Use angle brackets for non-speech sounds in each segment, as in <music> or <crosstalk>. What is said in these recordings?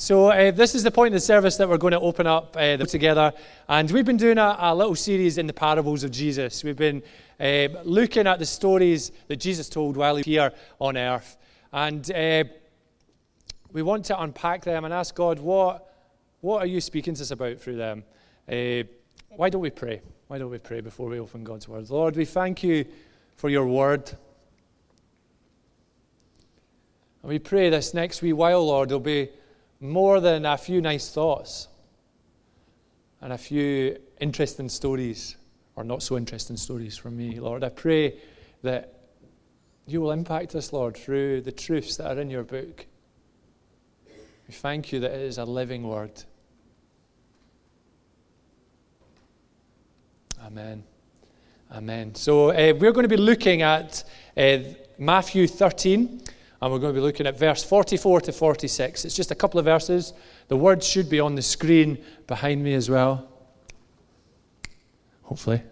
So, uh, this is the point of the service that we're going to open up uh, together. And we've been doing a, a, little series in the parables of Jesus. We've been uh, looking at the stories that Jesus told while he was here on earth. And uh, we want to unpack them and ask God, what, what are you speaking to us about through them? Uh, why don't we pray? Why don't we pray before we open God's word? Lord, we thank you for your word. And we pray this next wee while, Lord, there'll be more than a few nice thoughts and a few interesting stories, or not so interesting stories from me, Lord. I pray that you will impact us, Lord, through the truths that are in your book. We thank you that it is a living word. Amen. Amen. So uh, we're going to be looking at uh, Matthew 13 and we're going to be looking at verse 44 to 46. It's just a couple of verses. The words should be on the screen behind me as well. Hopefully.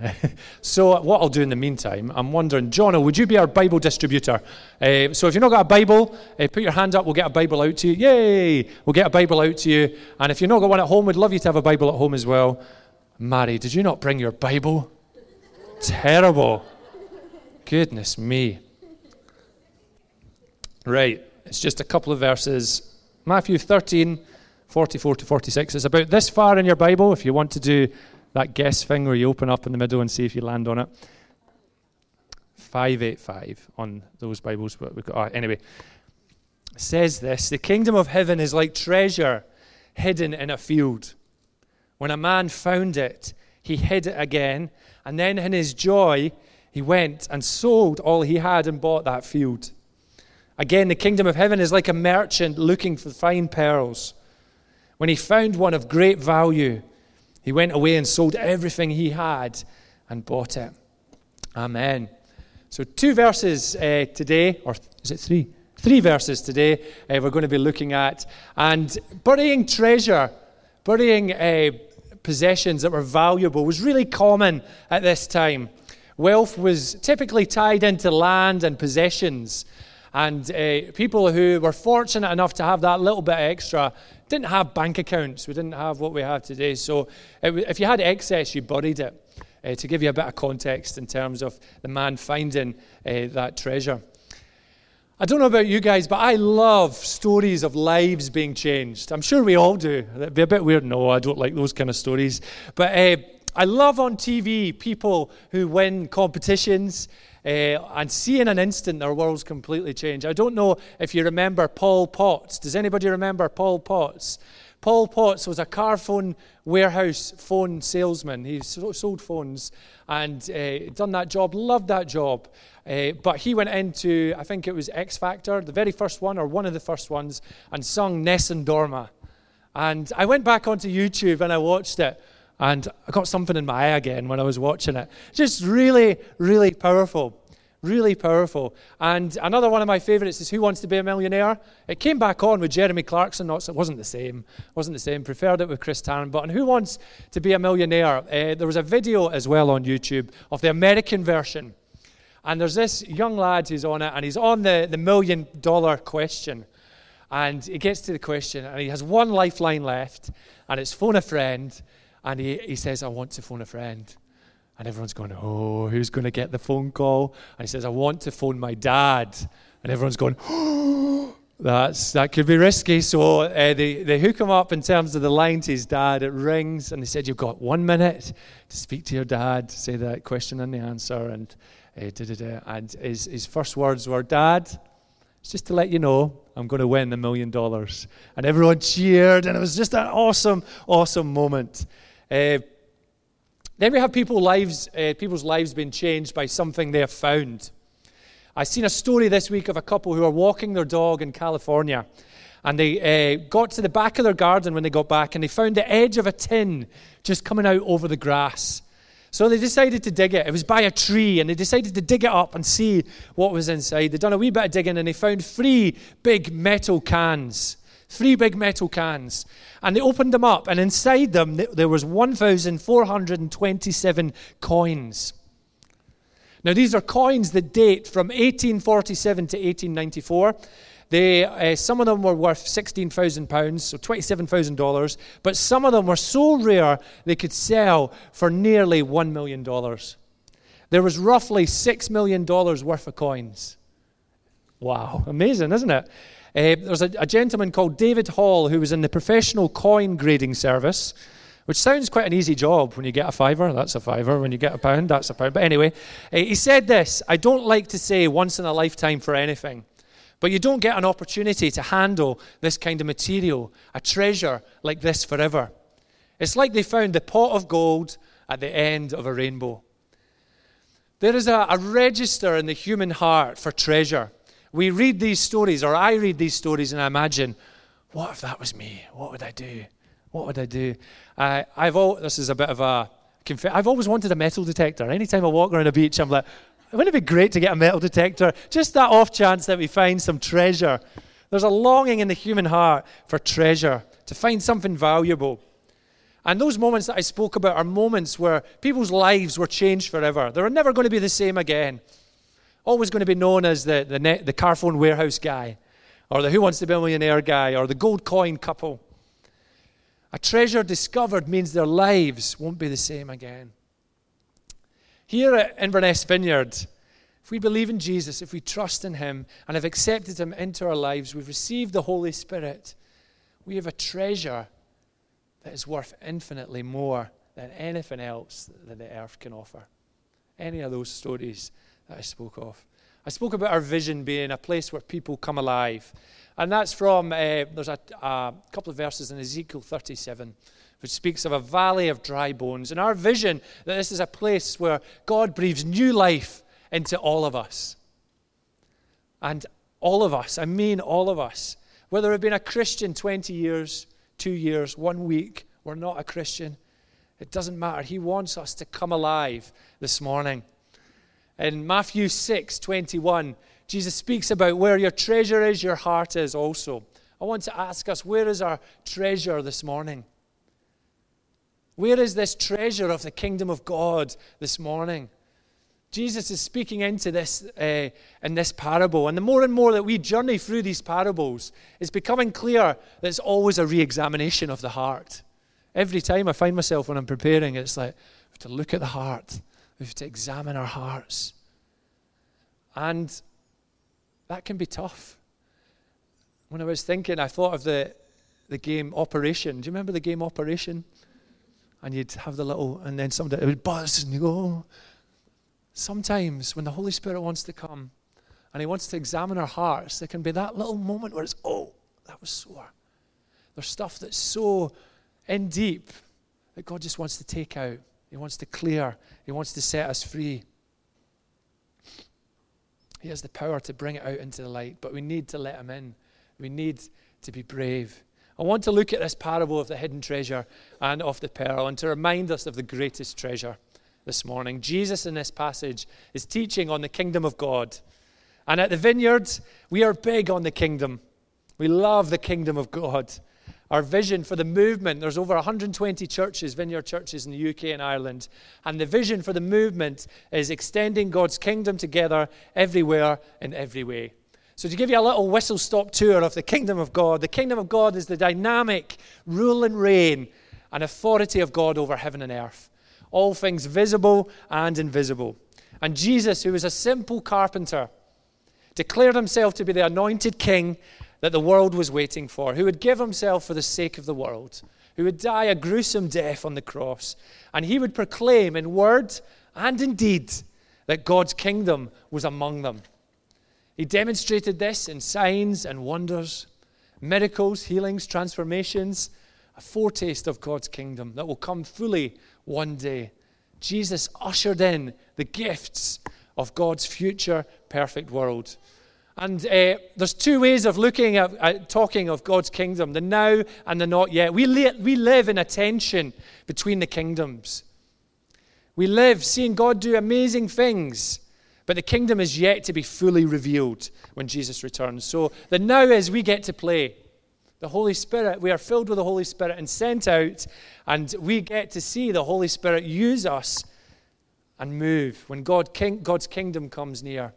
<laughs> so, what I'll do in the meantime, I'm wondering, Jono, would you be our Bible distributor? Uh, so, if you've not got a Bible, uh, put your hand up. We'll get a Bible out to you. Yay! We'll get a Bible out to you. And if you've not got one at home, we'd love you to have a Bible at home as well. Mary, did you not bring your Bible? Terrible. Goodness me. Right, it's just a couple of verses. Matthew 13, 44 to 46. It's about this far in your Bible if you want to do that guess thing where you open up in the middle and see if you land on it. 585 on those Bibles. But we've got, oh, anyway, says this The kingdom of heaven is like treasure hidden in a field. When a man found it, he hid it again and then in his joy, he went and sold all he had and bought that field. Again, the kingdom of heaven is like a merchant looking for fine pearls. When he found one of great value, he went away and sold everything he had and bought it. Amen. So, two verses uh, today, or is it three? Three verses today uh, we're going to be looking at. And burying treasure, burying uh, possessions that were valuable was really common at this time. Wealth was typically tied into land and possessions. And uh, people who were fortunate enough to have that little bit extra didn't have bank accounts. We didn't have what we have today. So it, if you had excess, you buried it. Uh, to give you a bit of context in terms of the man finding uh, that treasure. I don't know about you guys, but I love stories of lives being changed. I'm sure we all do. It'd be a bit weird. No, I don't like those kind of stories. But uh, I love on TV people who win competitions uh, and see in an instant their worlds completely change. I don't know if you remember Paul Potts. Does anybody remember Paul Potts? Paul Potts was a car phone warehouse phone salesman. He sold phones and uh, done that job, loved that job. Uh, but he went into, I think it was X Factor, the very first one or one of the first ones, and sung Nessun Dorma. And I went back onto YouTube and I watched it. And I got something in my eye again when I was watching it. Just really, really powerful. Really powerful. And another one of my favorites is Who Wants to Be a Millionaire? It came back on with Jeremy Clarkson. Not, so it wasn't the same. Wasn't the same. Preferred it with Chris Tarrant. But on Who Wants to Be a Millionaire? Uh, there was a video as well on YouTube of the American version. And there's this young lad who's on it, and he's on the, the million dollar question. And he gets to the question, and he has one lifeline left, and it's phone a friend. And he, he says, I want to phone a friend. And everyone's going, Oh, who's going to get the phone call? And he says, I want to phone my dad. And everyone's going, Oh, <gasps> that's, that could be risky. So uh, they, they hook him up in terms of the line to his dad. It rings, and they said, You've got one minute to speak to your dad, say that question and the answer. And uh, and his, his first words were, Dad, it's just to let you know I'm going to win the million dollars. And everyone cheered, and it was just an awesome, awesome moment. Uh, then we have people lives, uh, people's lives being changed by something they have found. I've seen a story this week of a couple who are walking their dog in California. And they uh, got to the back of their garden when they got back, and they found the edge of a tin just coming out over the grass. So they decided to dig it. It was by a tree, and they decided to dig it up and see what was inside. They'd done a wee bit of digging, and they found three big metal cans. Three big metal cans. And they opened them up, and inside them there was 1,427 coins. Now, these are coins that date from 1847 to 1894. They, uh, some of them were worth £16,000, so $27,000, but some of them were so rare they could sell for nearly $1 million. There was roughly $6 million worth of coins. Wow, amazing, isn't it? Uh, there's a, a gentleman called David Hall who was in the professional coin grading service which sounds quite an easy job. When you get a fiver, that's a fiver. When you get a pound, that's a pound. But anyway, eh, he said this I don't like to say once in a lifetime for anything. But you don't get an opportunity to handle this kind of material, a treasure like this forever. It's like they found the pot of gold at the end of a rainbow. There is a, a, register in the human heart for treasure. We read these stories, or I read these stories, and I imagine, what if that was me? What would I do? What would I do? Uh, I've all, this is a bit of a I've always wanted a metal detector. Anytime I walk around a beach, I'm like, wouldn't it be great to get a metal detector? Just that off chance that we find some treasure. There's a longing in the human heart for treasure, to find something valuable. And those moments that I spoke about are moments where people's lives were changed forever. They were never going to be the same again. Always going to be known as the, the, net, the Carphone warehouse guy, or the Who Wants to Be a Millionaire guy, or the gold coin couple. A treasure discovered means their lives won't be the same again. Here at Inverness Vineyard, if we believe in Jesus, if we trust in Him and have accepted Him into our lives, we've received the Holy Spirit, we have a treasure that is worth infinitely more than anything else that the earth can offer. Any of those stories that I spoke of. I spoke about our vision being a place where people come alive. And that's from, uh, there's a, a couple of verses in Ezekiel 37 which speaks of a valley of dry bones. And our vision that this is a place where God breathes new life into all of us. And all of us, I mean all of us, whether we've been a Christian 20 years, two years, one week, we're not a Christian, it doesn't matter. He wants us to come alive this morning. In Matthew 6 21, Jesus speaks about where your treasure is, your heart is also. I want to ask us, where is our treasure this morning? Where is this treasure of the kingdom of God this morning? Jesus is speaking into this uh, in this parable. And the more and more that we journey through these parables, it's becoming clear that it's always a re examination of the heart. Every time I find myself when I'm preparing, it's like to look at the heart, we have to examine our hearts. And that can be tough. When I was thinking, I thought of the, the game Operation. Do you remember the game Operation? and you'd have the little, and then somebody it would buzz, and you go. Oh. Sometimes when the Holy Spirit wants to come and He wants to examine our hearts, there can be that little moment where it's, oh, that was sore. There's stuff that's so in deep that God just wants to take out. He wants to clear. He wants to set us free. He has the power to bring it out into the light, but we need to let Him in. We need to be brave. I want to look at this parable of the hidden treasure and of the pearl and to remind us of the greatest treasure this morning. Jesus, in this passage, is teaching on the kingdom of God. And at the vineyards, we are big on the kingdom. We love the kingdom of God. Our vision for the movement, there's over 120 churches, vineyard churches in the UK and Ireland. And the vision for the movement is extending God's kingdom together everywhere in every way. So, to give you a little whistle stop tour of the kingdom of God, the kingdom of God is the dynamic rule and reign and authority of God over heaven and earth, all things visible and invisible. And Jesus, who was a simple carpenter, declared himself to be the anointed king that the world was waiting for, who would give himself for the sake of the world, who would die a gruesome death on the cross. And he would proclaim in word and in deed that God's kingdom was among them. He demonstrated this in signs and wonders, miracles, healings, transformations, a foretaste of God's kingdom that will come fully one day. Jesus ushered in the gifts of God's future perfect world. And uh, there's two ways of looking at, at, talking of God's kingdom the now and the not yet. We, li- we live in a tension between the kingdoms. We live seeing God do amazing things but the kingdom is yet to be fully revealed when Jesus returns. So the now is we get to play. The Holy Spirit, we are filled with the Holy Spirit and sent out, and we get to see the Holy Spirit use us and move when God, king, God's kingdom comes near.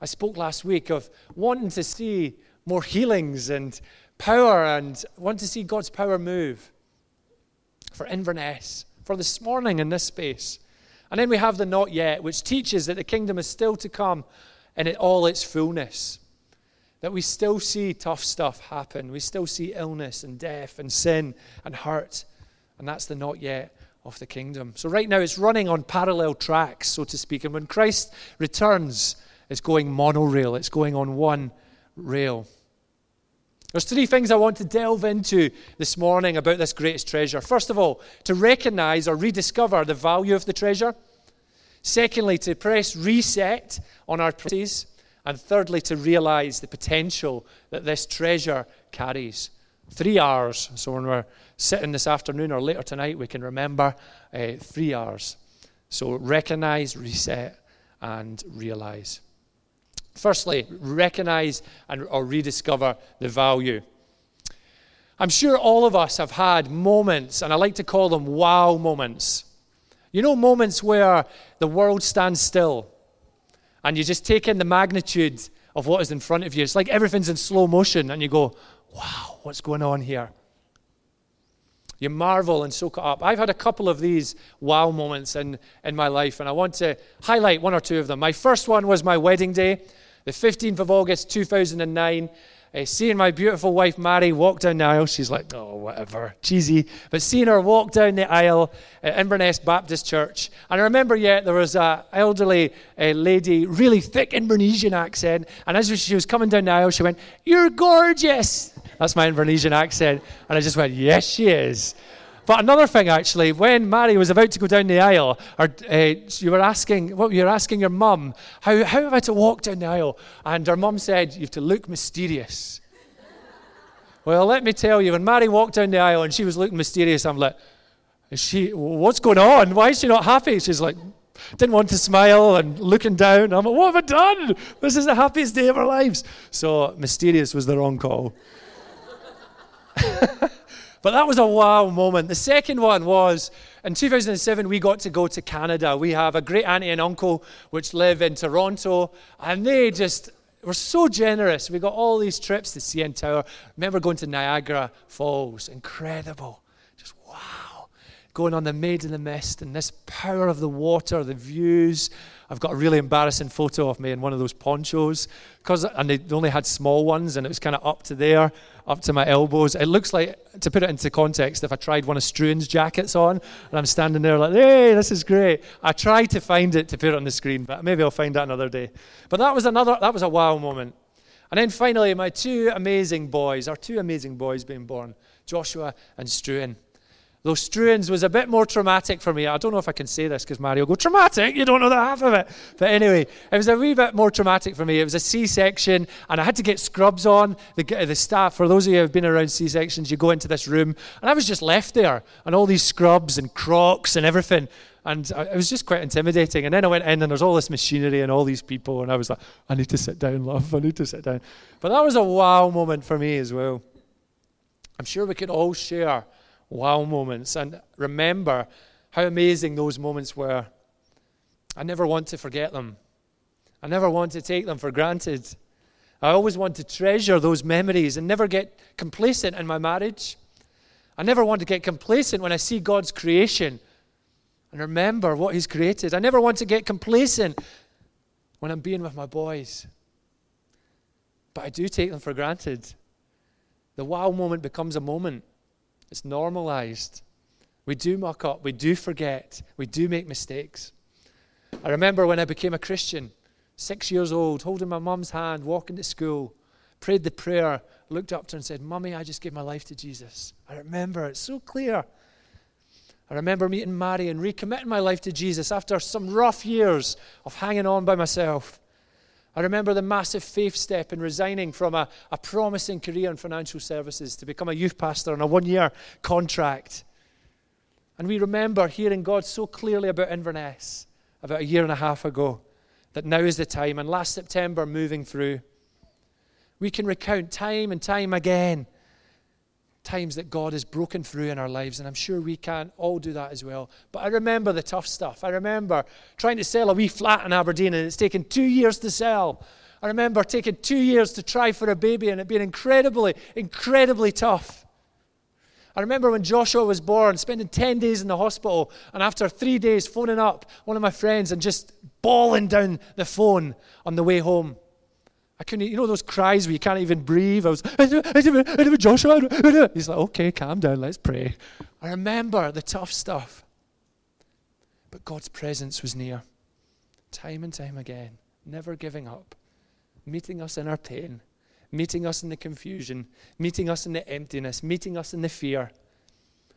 I spoke last week of wanting to see more healings and power and want to see God's power move for Inverness, for this morning in this space. And then we have the not yet, which teaches that the kingdom is still to come in all its fullness. That we still see tough stuff happen. We still see illness and death and sin and hurt. And that's the not yet of the kingdom. So, right now, it's running on parallel tracks, so to speak. And when Christ returns, it's going monorail, it's going on one rail. There's three things I want to delve into this morning about this greatest treasure. First of all, to recognize or rediscover the value of the treasure. Secondly, to press reset on our priorities. And thirdly, to realize the potential that this treasure carries. Three R's. So when we're sitting this afternoon or later tonight, we can remember uh, three R's. So recognize, reset, and realize. Firstly, recognize and, or rediscover the value. I'm sure all of us have had moments, and I like to call them wow moments. You know, moments where the world stands still and you just take in the magnitude of what is in front of you. It's like everything's in slow motion, and you go, wow, what's going on here? You marvel and soak it up. I've had a couple of these wow moments in, in my life, and I want to highlight one or two of them. My first one was my wedding day, the 15th of August, 2009 uh, seeing my beautiful wife Mary walk down the aisle, she's like, oh, whatever, cheesy. But seeing her walk down the aisle at Inverness Baptist Church, and I remember yet there was an elderly uh, lady, really thick Invernessian accent, and as she was coming down the aisle, she went, You're gorgeous. That's my Invernessian accent. And I just went, Yes, she is. But another thing, actually, when Mary was about to go down the aisle, or, uh, you were asking, what you were asking your mum, how, how am I to walk down the aisle? And her mum said, you have to look mysterious. well, let me tell you, when Mary walked down the aisle and she was looking mysterious, I'm like, is she, what's going on? Why is she not happy? She's like, didn't want to smile and looking down. I'm like, what have I done? This is the happiest day of our lives. So mysterious was the wrong call. <laughs> But that was a wow moment. The second one was in 2007, we got to go to Canada. We have a great auntie and uncle which live in Toronto, and they just were so generous. We got all these trips to CN Tower. Remember going to Niagara Falls? Incredible. Going on the Maid in the Mist and this power of the water, the views. I've got a really embarrassing photo of me in one of those ponchos because and they only had small ones and it was kind of up to there, up to my elbows. It looks like to put it into context, if I tried one of Struan's jackets on and I'm standing there like, hey, this is great. I tried to find it to put it on the screen, but maybe I'll find that another day. But that was another that was a wow moment. And then finally, my two amazing boys, our two amazing boys being born, Joshua and Struan. Though Struans was a bit more traumatic for me. I don't know if I can say this because Mario go, traumatic? You don't know the half of it. But anyway, it was a wee bit more traumatic for me. It was a C section, and I had to get scrubs on. The, the staff, for those of you who have been around C sections, you go into this room, and I was just left there, and all these scrubs and crocs and everything. And it was just quite intimidating. And then I went in, and there's all this machinery and all these people, and I was like, I need to sit down, love. I need to sit down. But that was a wow moment for me as well. I'm sure we could all share wow moments and remember how amazing those moments were. I never want to forget them. I never want to take them for granted. I always want to treasure those memories and never get complacent in my marriage. I never want to get complacent when I see God's creation and remember what He's created. I never want to get complacent when I'm being with my boys. But I do take them for granted. The wow moment becomes a moment it's normalized. We do muck up, we do forget, we do make mistakes. I remember when I became a Christian, six years old, holding my mum's hand, walking to school, prayed the prayer, looked up to her and said, Mummy, I just gave my life to Jesus. I remember, it's so clear. I remember meeting Mary and recommitting my life to Jesus after some rough years of hanging on by myself. I remember the massive faith step in resigning from a, a promising career in financial services to become a youth pastor on a one year contract. And we remember hearing God so clearly about Inverness about a year and a half ago that now is the time. And last September, moving through, we can recount time and time again times that God has broken through in our lives, and I'm sure we can all do that as well. But I remember the tough stuff. I remember trying to sell a wee flat in Aberdeen, and it's taken two years to sell. I remember taking two years to try for a baby, and it being incredibly, incredibly tough. I remember when Joshua was born, spending 10 days in the hospital, and after three days, phoning up one of my friends and just bawling down the phone on the way home. I couldn't, you know, those cries where you can't even breathe. I was, Joshua. He's like, okay, calm down, let's pray. I remember the tough stuff. But God's presence was near, time and time again, never giving up, meeting us in our pain, meeting us in the confusion, meeting us in the emptiness, meeting us in the fear.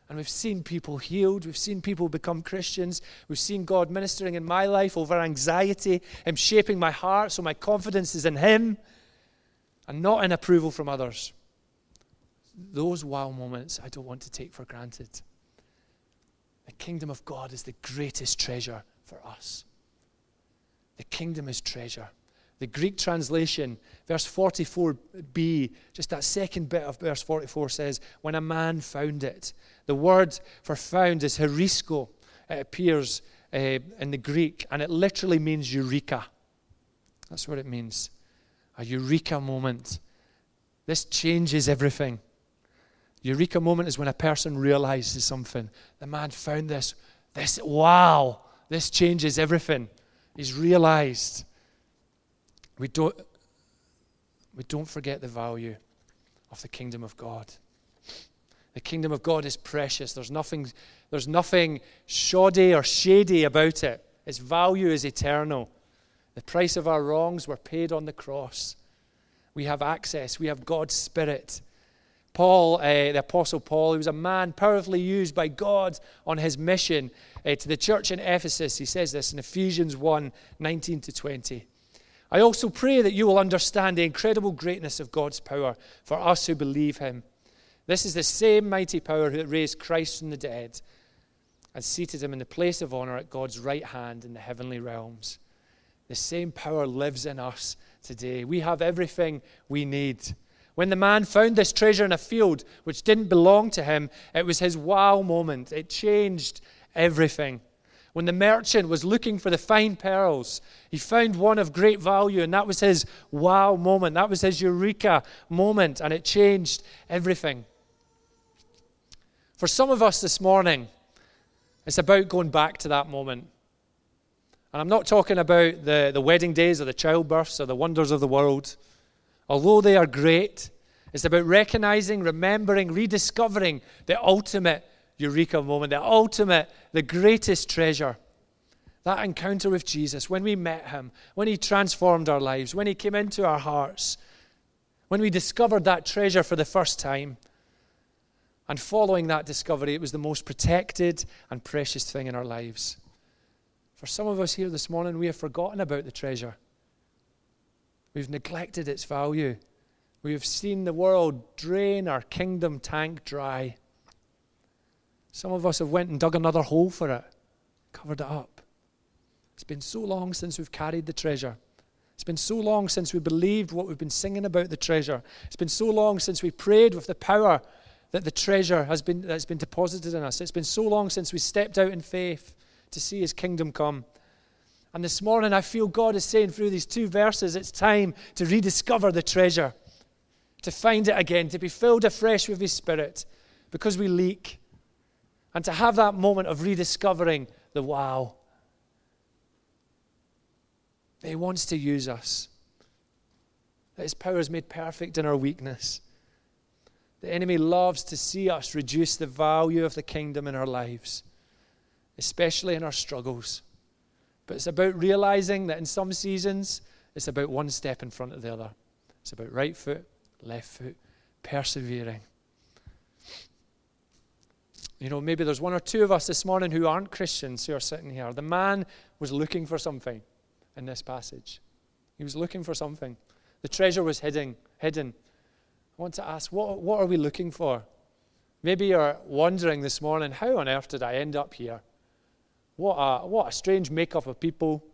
And we've seen people healed. We've seen people become Christians. We've seen God ministering in my life over anxiety, Him shaping my heart so my confidence is in Him and not in approval from others. Those wow moments I don't want to take for granted. The kingdom of God is the greatest treasure for us. The kingdom is treasure. The Greek translation, verse 44b, just that second bit of verse 44 says, When a man found it. The word for found is heurisko. It appears uh, in the Greek, and it literally means eureka. That's what it means. A eureka moment. This changes everything. Eureka moment is when a person realizes something. The man found this. This, wow, this changes everything. He's realized. We don't, we don't forget the value of the kingdom of God. The kingdom of God is precious. There's nothing, there's nothing shoddy or shady about it. Its value is eternal. The price of our wrongs were paid on the cross. We have access. We have God's Spirit. Paul, uh, the Apostle Paul, he was a man powerfully used by God on his mission uh, to the church in Ephesus. He says this in Ephesians 1 19 to 20. I also pray that you will understand the incredible greatness of God's power for us who believe him. This is the same mighty power that raised Christ from the dead and seated him in the place of honor at God's right hand in the heavenly realms. The same power lives in us today. We have everything we need. When the man found this treasure in a field which didn't belong to him, it was his wow moment. It changed everything. When the merchant was looking for the fine pearls, he found one of great value, and that was his wow moment. That was his eureka moment, and it changed everything. For some of us this morning, it's about going back to that moment. And I'm not talking about the, the wedding days or the childbirths or the wonders of the world. Although they are great, it's about recognizing, remembering, rediscovering the ultimate eureka moment, the ultimate, the greatest treasure. That encounter with Jesus, when we met him, when he transformed our lives, when he came into our hearts, when we discovered that treasure for the first time. And following that discovery, it was the most protected and precious thing in our lives. For some of us here this morning, we have forgotten about the treasure. We've neglected its value. We have seen the world drain our kingdom tank dry. Some of us have went and dug another hole for it, covered it up. It's been so long since we've carried the treasure. It's been so long since we believed what we've been singing about the treasure. It's been so long since we prayed with the power that the treasure has been, that's been deposited in us. It's been so long since we stepped out in faith to see his kingdom come. And this morning, I feel God is saying through these two verses, it's time to rediscover the treasure, to find it again, to be filled afresh with his spirit, because we leak and to have that moment of rediscovering the wow. He wants to use us. That His power is made perfect in our weakness. The enemy loves to see us reduce the value of the kingdom in our lives, especially in our struggles. But it's about realizing that in some seasons, it's about one step in front of the other. It's about right foot, left foot, persevering. You know, maybe there's one or two of us this morning who aren't Christians who are sitting here. The man was looking for something in this passage. He was looking for something. The treasure was hidden. hidden. I want to ask, what, what are we looking for? Maybe you're wondering this morning, how on earth did I end up here? What a, what a strange makeup of people.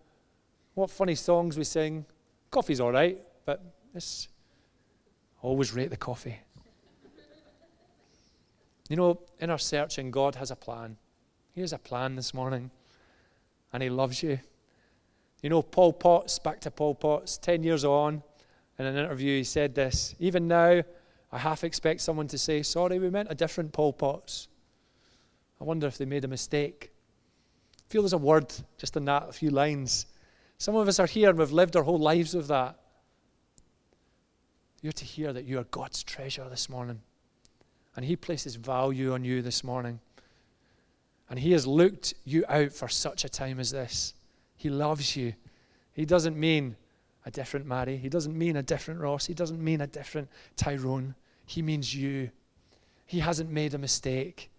What funny songs we sing. Coffee's all right, but it's always rate the coffee. You know, in our searching, God has a plan. He has a plan this morning, and He loves you. You know, Paul Potts, back to Paul Potts, 10 years on, in an interview, he said this Even now, I half expect someone to say, Sorry, we meant a different Paul Potts. I wonder if they made a mistake. I feel there's a word just in that, a few lines. Some of us are here and we've lived our whole lives with that. You're to hear that you are God's treasure this morning. And He places value on you this morning. And He has looked you out for such a time as this. He loves you. He doesn't mean a different Mary. He doesn't mean a different Ross. He doesn't mean a different Tyrone. He means you. He hasn't made a mistake.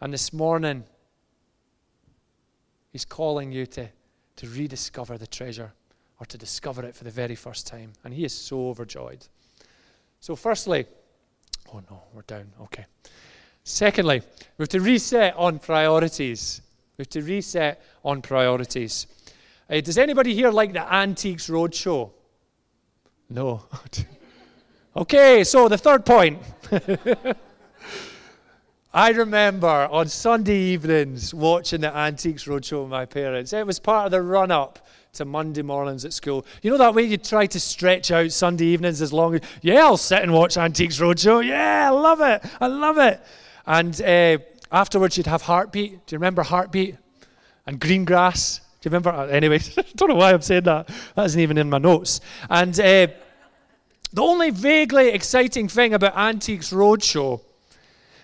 And this morning, He's calling you to, to rediscover the treasure or to discover it for the very first time. And He is so overjoyed. So, firstly, oh no, we're down. Okay. Secondly, we have to reset on priorities. We have to reset on priorities. Uh, does anybody here like the Antiques Roadshow? No. <laughs> okay, so the third point. <laughs> I remember on Sunday evenings watching the Antiques Roadshow with my parents. It was part of the run up to Monday mornings at school. You know that way you try to stretch out Sunday evenings as long as, yeah, I'll sit and watch Antiques Roadshow. Yeah, I love it. I love it. And uh, afterwards, you'd have Heartbeat. Do you remember Heartbeat? And Greengrass. Do you remember? Uh, anyway, <laughs> I don't know why I'm saying that. That isn't even in my notes. And uh, the only vaguely exciting thing about Antiques Roadshow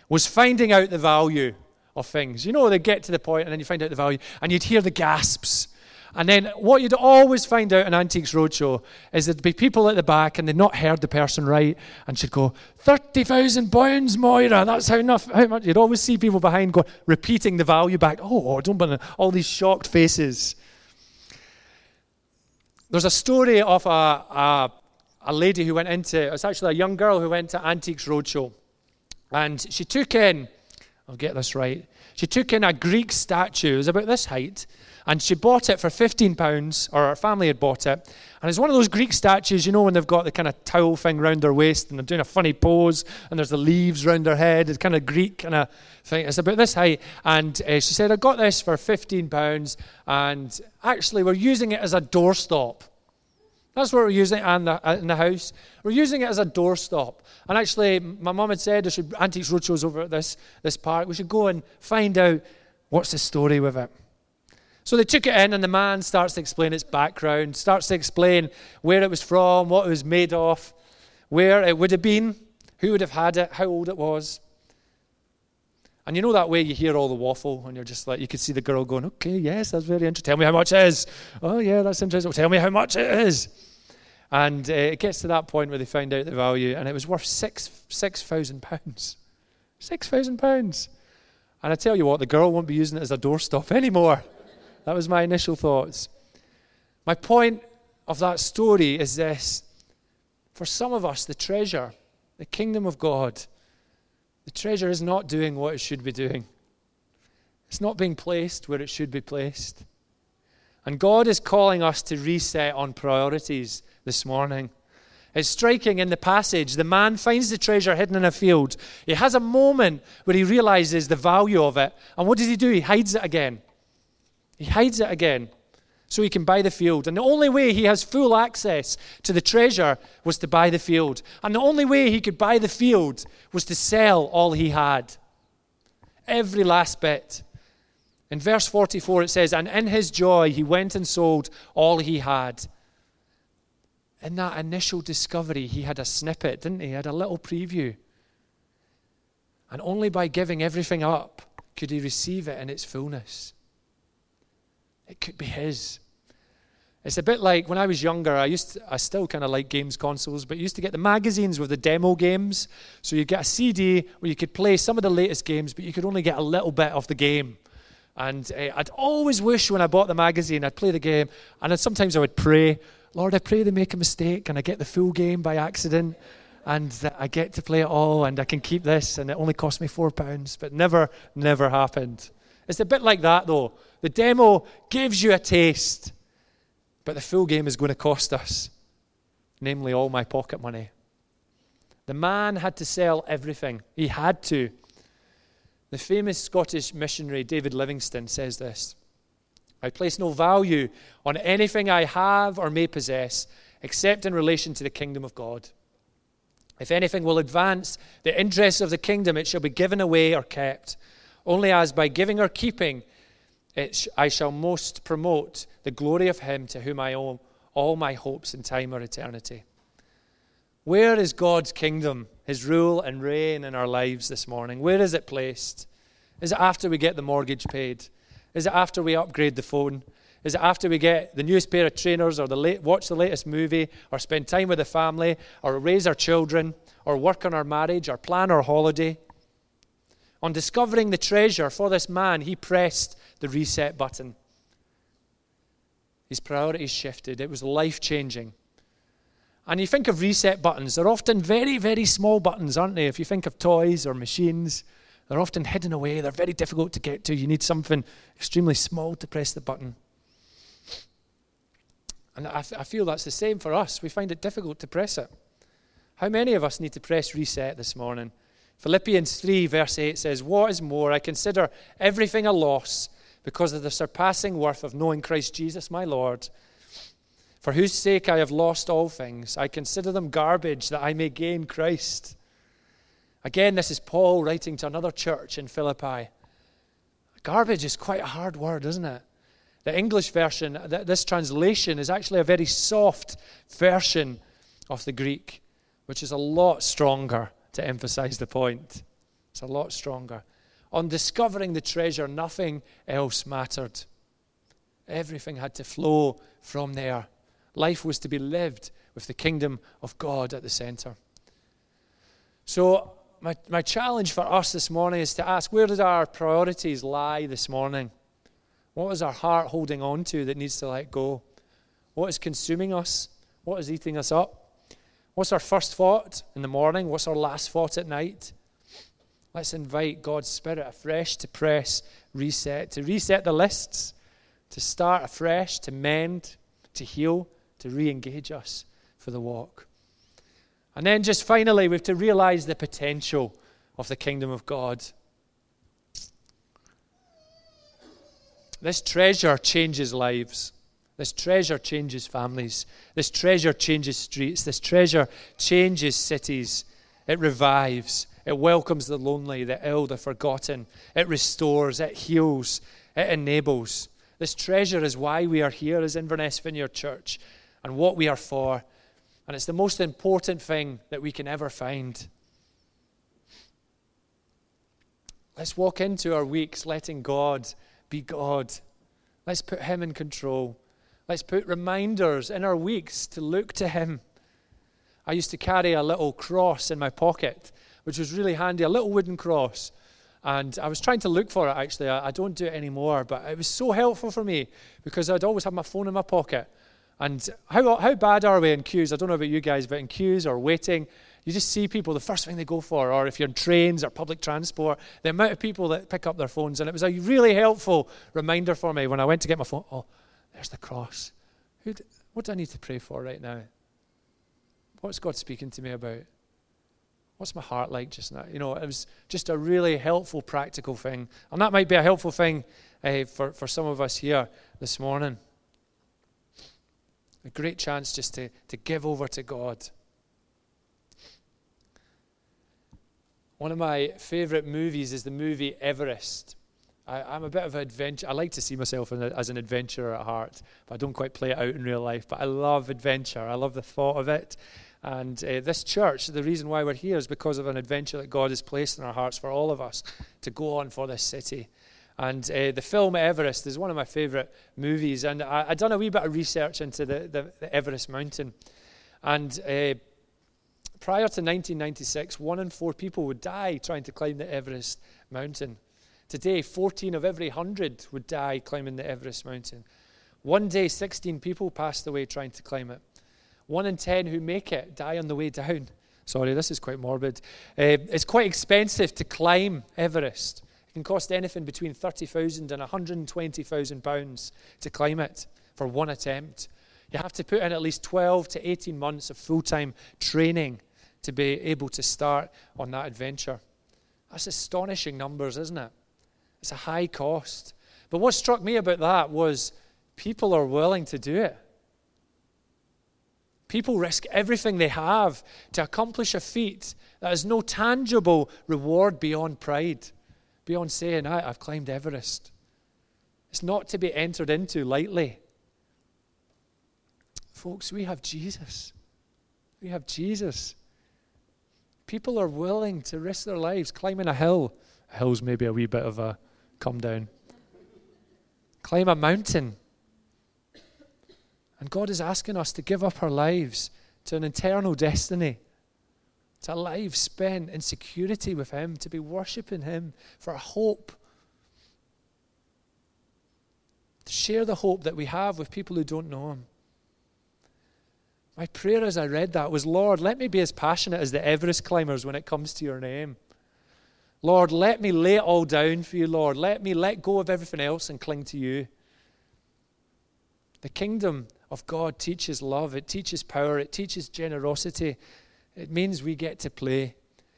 was finding out the value of things. You know, they get to the point and then you find out the value, and you'd hear the gasps. And then what you'd always find out in Antiques Roadshow is there'd be people at the back and they'd not heard the person right and she'd go, £30,000, Moira, that's how, enough, how much. You'd always see people behind going, repeating the value back. Oh, oh don't bother. All these shocked faces. There's a story of a, a, a lady who went into, it's actually a young girl who went to Antiques Roadshow. And she took in, I'll get this right, she took in a Greek statue, it was about this height, and she bought it for £15, or her family had bought it. And it's one of those Greek statues, you know, when they've got the kind of towel thing round their waist and they're doing a funny pose, and there's the leaves round their head. It's kind of Greek kind of thing. It's about this height. And uh, she said, I got this for £15, and actually, we're using it as a doorstop. That's what we're using it in the, in the house. We're using it as a doorstop. And actually, my mum had said there should antiques roadshows over at this, this park. We should go and find out what's the story with it. So they took it in, and the man starts to explain its background, starts to explain where it was from, what it was made of, where it would have been, who would have had it, how old it was. And you know that way you hear all the waffle, and you're just like, you could see the girl going, okay, yes, that's very interesting. Tell me how much it is. Oh, yeah, that's interesting. Tell me how much it is. And uh, it gets to that point where they find out the value, and it was worth six six thousand pounds. Six thousand pounds. And I tell you what, the girl won't be using it as a doorstop <laughs> anymore. That was my initial thoughts. My point of that story is this for some of us, the treasure, the kingdom of God, the treasure is not doing what it should be doing. It's not being placed where it should be placed. And God is calling us to reset on priorities this morning. It's striking in the passage. The man finds the treasure hidden in a field. He has a moment where he realizes the value of it. And what does he do? He hides it again. He hides it again so he can buy the field. And the only way he has full access to the treasure was to buy the field. And the only way he could buy the field was to sell all he had. Every last bit. In verse 44, it says, And in his joy, he went and sold all he had. In that initial discovery, he had a snippet, didn't he? He had a little preview. And only by giving everything up could he receive it in its fullness. It could be his. It's a bit like when I was younger, I used to, I still kind of like games consoles, but used to get the magazines with the demo games. So you get a CD where you could play some of the latest games, but you could only get a little bit of the game. And uh, I'd always wish when I bought the magazine, I'd play the game, and sometimes I would pray, Lord, I pray they make a mistake and I get the full game by accident, and I get to play it all, and I can keep this, and it only cost me four pounds. But never, never happened. It's a bit like that, though. The demo gives you a taste, but the full game is going to cost us, namely all my pocket money. The man had to sell everything. He had to. The famous Scottish missionary David Livingstone says this I place no value on anything I have or may possess except in relation to the kingdom of God. If anything will advance the interests of the kingdom, it shall be given away or kept, only as by giving or keeping sh- I shall most promote the glory of Him to whom I owe all my hopes in time or eternity. Where is God's kingdom, His rule and reign in our lives this morning? Where is it placed? Is it after we get the mortgage paid? Is it after we upgrade the phone? Is it after we get the newest pair of trainers or the late, watch the latest movie or spend time with the family or raise our children or work on our marriage or plan our holiday? On discovering the treasure for this man, he pressed the reset button. His priorities shifted. It was life changing. And you think of reset buttons, they're often very, very small buttons, aren't they? If you think of toys or machines, they're often hidden away. They're very difficult to get to. You need something extremely small to press the button. And I, f- I feel that's the same for us. We find it difficult to press it. How many of us need to press reset this morning? Philippians 3, verse 8 says, What is more, I consider everything a loss because of the surpassing worth of knowing Christ Jesus my Lord for whose sake I have lost all things. I consider them garbage that I may gain Christ. Again, this is Paul writing to another church in Philippi. Garbage is quite a hard word, isn't it? The English version, this translation, is actually a very soft version of the Greek, which is a lot stronger to emphasize the point. It's a lot stronger. On discovering the treasure, nothing else mattered. Everything had to flow from there. Life was to be lived with the kingdom of God at the center. So, my, my challenge for us this morning is to ask where did our priorities lie this morning? What is our heart holding on to that needs to let go? What is consuming us? What is eating us up? What's our first thought in the morning? What's our last thought at night? Let's invite God's Spirit afresh to press reset, to reset the lists, to start afresh, to mend, to heal, to re engage us for the walk. And then, just finally, we have to realize the potential of the kingdom of God. This treasure changes lives. This treasure changes families. This treasure changes streets. This treasure changes cities. It revives. It welcomes the lonely, the ill, the forgotten. It restores. It heals. It enables. This treasure is why we are here as Inverness Vineyard Church and what we are for. And it's the most important thing that we can ever find. Let's walk into our weeks letting God be God. Let's put Him in control. Let's put reminders in our weeks to look to Him. I used to carry a little cross in my pocket, which was really handy, a little wooden cross. And I was trying to look for it actually. I, don't do it anymore, but it was so helpful for me because I'd always have my phone in my pocket. And how, how bad are we in queues? I don't know about you guys, but in queues or waiting, you just see people, the first thing they go for, or if you're in trains or public transport, the amount of people that pick up their phones. And it was a really helpful reminder for me when I went to get my phone. Oh, there's the cross. Who do, what do I need to pray for right now? What's God speaking to me about? What's my heart like just now? You know, it was just a really helpful, practical thing. And that might be a helpful thing uh, for, for some of us here this morning. A great chance just to, to give over to God. One of my favorite movies is the movie Everest. I, am a bit of an adventure. I like to see myself a, as an adventurer at heart, but I don't quite play it out in real life. But I love adventure. I love the thought of it. And uh, this church, the reason why we're here is because of an adventure that God has placed in our hearts for all of us to go on for this city. And uh, the film Everest is one of my favourite movies. And I, I done a wee bit of research into the, the, the Everest mountain. And uh, prior to 1996, one in four people would die trying to climb the Everest mountain. Today, 14 of every 100 would die climbing the Everest mountain. One day, 16 people passed away trying to climb it. One in 10 who make it die on the way down. Sorry, this is quite morbid. Uh, it's quite expensive to climb Everest It can cost anything between 30,000 and 120,000 pounds to climb it for one attempt. You have to put in at least 12 to 18 months of full time training to be able to start on that adventure. That's astonishing numbers, isn't it? It's a high cost. But what struck me about that was people are willing to do it. People risk everything they have to accomplish a feat that has no tangible reward beyond pride, beyond saying, I've climbed Everest. It's not to be entered into lightly. Folks, we have Jesus. We have Jesus. People are willing to risk their lives climbing a hill. A hill's maybe a wee bit of a come down. Climb a mountain. And God is asking us to give up our lives to an eternal destiny, to a life spent in security with Him, to be worshipping Him for a hope. To share the hope that we have with people who don't know Him. My prayer as I read that was, Lord, let me be as passionate as the Everest climbers when it comes to your name. Lord, let me lay it all down for you, Lord. Let me let go of everything else and cling to you. The kingdom of God teaches love, it teaches power, it teaches generosity. It means we get to play.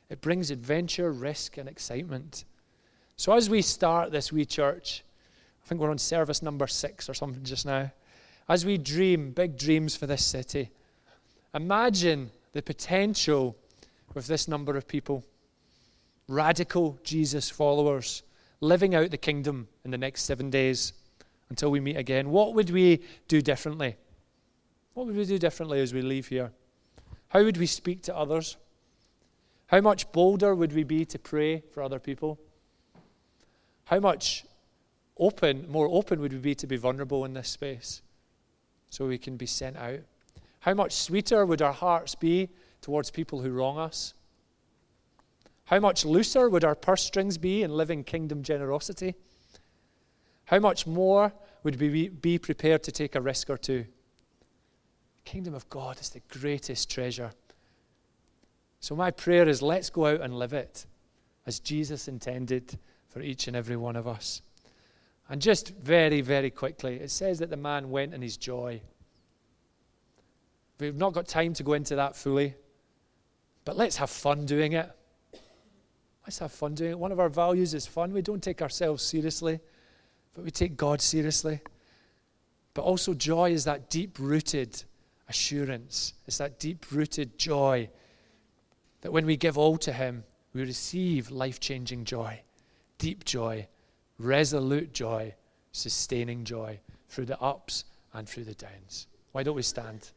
It brings adventure, risk, and excitement. So, as we start this wee church, I think we're on service number six or something just now. As we dream big dreams for this city, Imagine the potential with this number of people radical Jesus followers living out the kingdom in the next seven days until we meet again. What would we do differently? What would we do differently as we leave here? How would we speak to others? How much bolder would we be to pray for other people? How much open, more open would we be to be vulnerable in this space so we can be sent out? How much sweeter would our hearts be towards people who wrong us? How much looser would our purse strings be in living kingdom generosity? How much more would we be prepared to take a risk or two? Kingdom of God is the greatest treasure. So, my prayer is let's go out and live it as Jesus intended for each and every one of us. And just very, very quickly, it says that the man went in his joy. We've not got time to go into that fully, but let's have fun doing it. Let's have fun doing it. One of our values is fun. We don't take ourselves seriously, but we take God seriously. But also, joy is that deep rooted assurance, it's that deep rooted joy that when we give all to Him, we receive life changing joy, deep joy, resolute joy, sustaining joy through the ups and through the downs. Why don't we stand?